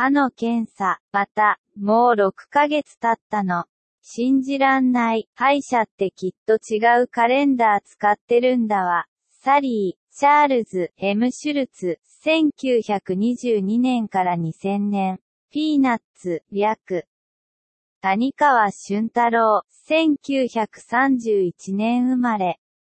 歯の検査。また、もう6ヶ月経ったの。信じらんない。歯医者ってきっと違うカレンダー使ってるんだわ。サリー、チャールズ、ヘムシュルツ、1922年から2000年。ピーナッツ、略。谷川俊太郎、1931年生まれ。